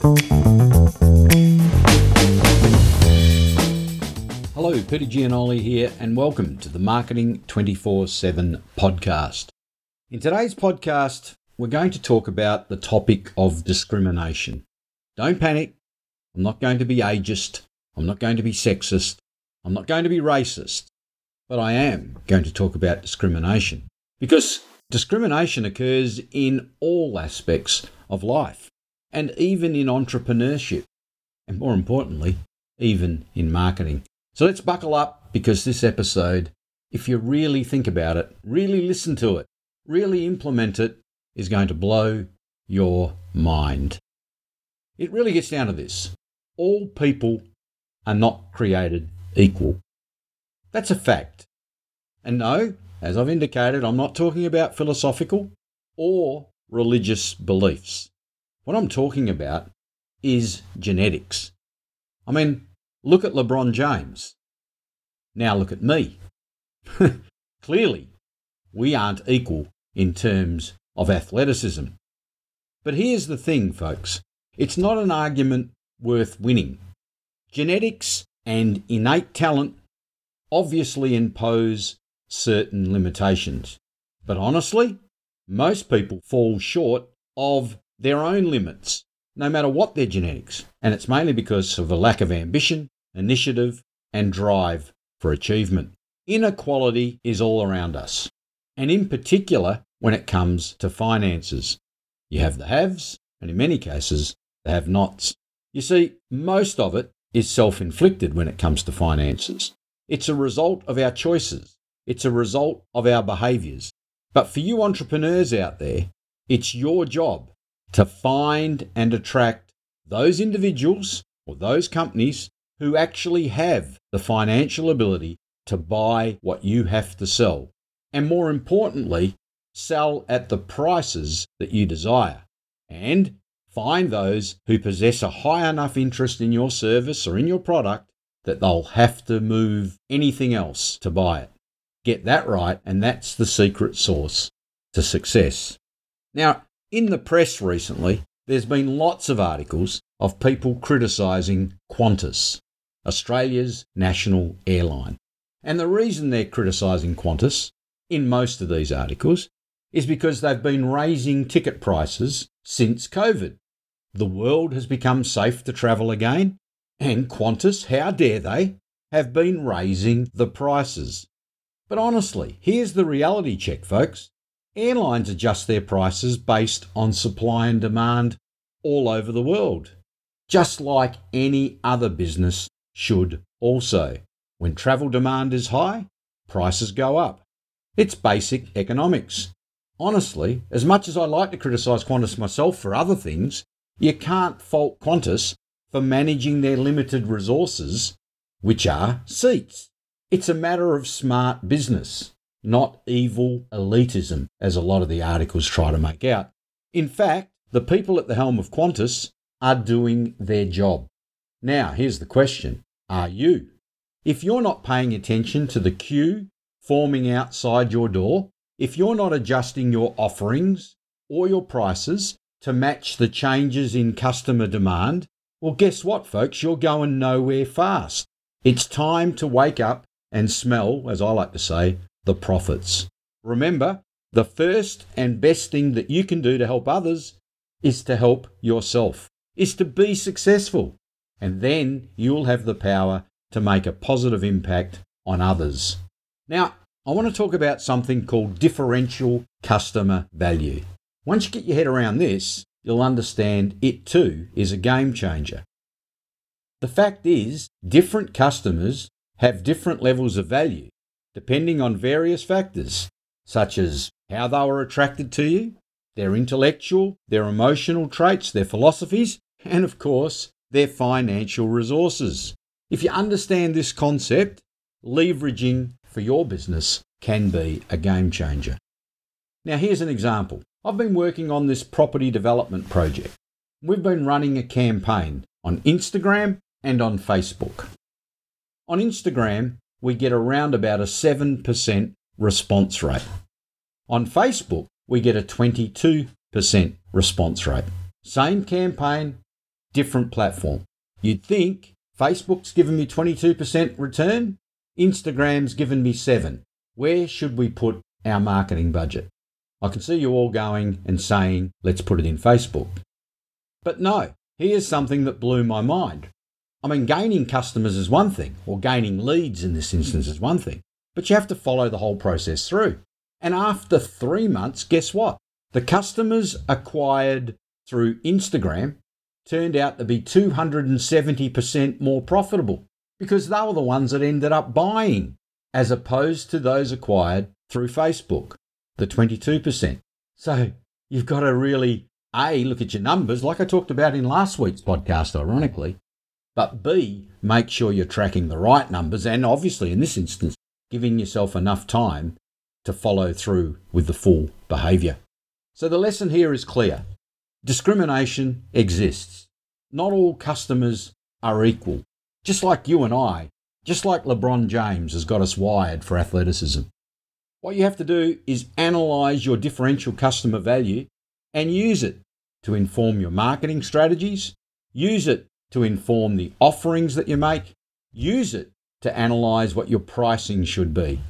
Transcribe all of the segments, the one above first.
Hello, Peter Gianoli here, and welcome to the Marketing 24 7 podcast. In today's podcast, we're going to talk about the topic of discrimination. Don't panic. I'm not going to be ageist. I'm not going to be sexist. I'm not going to be racist. But I am going to talk about discrimination. Because discrimination occurs in all aspects of life, and even in entrepreneurship, and more importantly, even in marketing. So let's buckle up because this episode, if you really think about it, really listen to it, really implement it, is going to blow your mind. It really gets down to this all people are not created equal. That's a fact. And no, as I've indicated, I'm not talking about philosophical or religious beliefs. What I'm talking about is genetics. I mean, Look at LeBron James. Now look at me. Clearly, we aren't equal in terms of athleticism. But here's the thing, folks it's not an argument worth winning. Genetics and innate talent obviously impose certain limitations. But honestly, most people fall short of their own limits no matter what their genetics, and it's mainly because of a lack of ambition, initiative, and drive for achievement. Inequality is all around us, and in particular when it comes to finances. You have the haves, and in many cases, the have nots. You see, most of it is self inflicted when it comes to finances. It's a result of our choices, it's a result of our behaviours. But for you entrepreneurs out there, it's your job to find and attract those individuals or those companies who actually have the financial ability to buy what you have to sell. And more importantly, sell at the prices that you desire. And find those who possess a high enough interest in your service or in your product that they'll have to move anything else to buy it. Get that right, and that's the secret sauce to success. Now, in the press recently, there's been lots of articles of people criticising Qantas, Australia's national airline. And the reason they're criticising Qantas in most of these articles is because they've been raising ticket prices since COVID. The world has become safe to travel again, and Qantas, how dare they, have been raising the prices. But honestly, here's the reality check, folks. Airlines adjust their prices based on supply and demand all over the world, just like any other business should also. When travel demand is high, prices go up. It's basic economics. Honestly, as much as I like to criticise Qantas myself for other things, you can't fault Qantas for managing their limited resources, which are seats. It's a matter of smart business not evil elitism, as a lot of the articles try to make out. In fact, the people at the helm of Qantas are doing their job. Now, here's the question Are you? If you're not paying attention to the queue forming outside your door, if you're not adjusting your offerings or your prices to match the changes in customer demand, well, guess what, folks? You're going nowhere fast. It's time to wake up and smell, as I like to say, the profits. Remember, the first and best thing that you can do to help others is to help yourself, is to be successful. And then you'll have the power to make a positive impact on others. Now, I want to talk about something called differential customer value. Once you get your head around this, you'll understand it too is a game changer. The fact is, different customers have different levels of value depending on various factors, such as how they were attracted to you, their intellectual, their emotional traits, their philosophies, and of course, their financial resources. If you understand this concept, leveraging for your business can be a game changer. Now, here's an example. I've been working on this property development project. We've been running a campaign on Instagram and on Facebook. On Instagram, we get around about a 7% response rate. On Facebook, we get a 22% response rate. Same campaign, different platform. You'd think Facebook's given me 22% return, Instagram's given me 7. Where should we put our marketing budget? I can see you all going and saying, let's put it in Facebook. But no, here's something that blew my mind. I mean, gaining customers is one thing, or gaining leads in this instance is one thing, but you have to follow the whole process through. And after three months, guess what? The customers acquired through Instagram turned out to be 270% more profitable because they were the ones that ended up buying, as opposed to those acquired through Facebook, the 22%. So you've got to really, A, look at your numbers, like I talked about in last week's podcast, ironically, but B, make sure you're tracking the right numbers and obviously in this instance, giving yourself enough time to follow through with the full behaviour. So the lesson here is clear. Discrimination exists. Not all customers are equal. Just like you and I, just like LeBron James has got us wired for athleticism. What you have to do is analyze your differential customer value and use it to inform your marketing strategies, use it to inform the offerings that you make, use it to analyze what your pricing should be.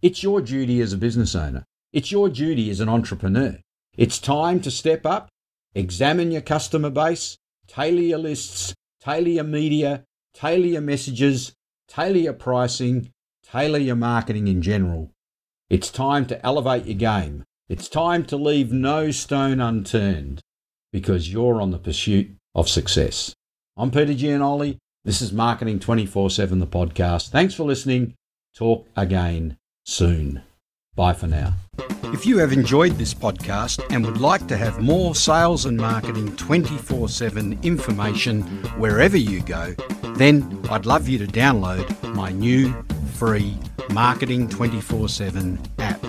It's your duty as a business owner. It's your duty as an entrepreneur. It's time to step up, examine your customer base, tailor your lists, tailor your media, tailor your messages, tailor your pricing, tailor your marketing in general. It's time to elevate your game. It's time to leave no stone unturned because you're on the pursuit of success. I'm Peter Gianoli. This is Marketing 24 7, the podcast. Thanks for listening. Talk again soon. Bye for now. If you have enjoyed this podcast and would like to have more sales and marketing 24 7 information wherever you go, then I'd love you to download my new free Marketing 24 7 app.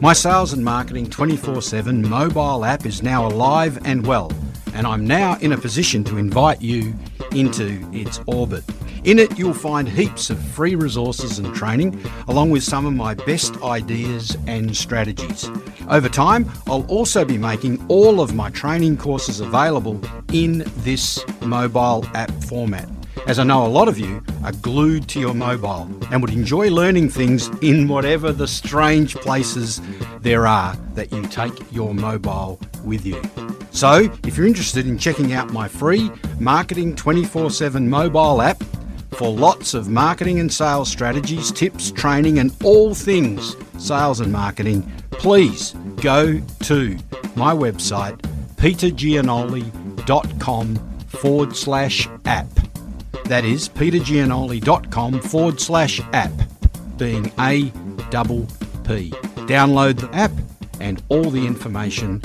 My Sales and Marketing 24 7 mobile app is now alive and well, and I'm now in a position to invite you into its orbit. In it, you'll find heaps of free resources and training, along with some of my best ideas and strategies. Over time, I'll also be making all of my training courses available in this mobile app format as I know a lot of you are glued to your mobile and would enjoy learning things in whatever the strange places there are that you take your mobile with you. So, if you're interested in checking out my free Marketing 24 7 mobile app for lots of marketing and sales strategies, tips, training, and all things sales and marketing, please go to my website, petergianoli.com forward slash app. That is petergianoli.com forward slash app, being A double P. Download the app and all the information.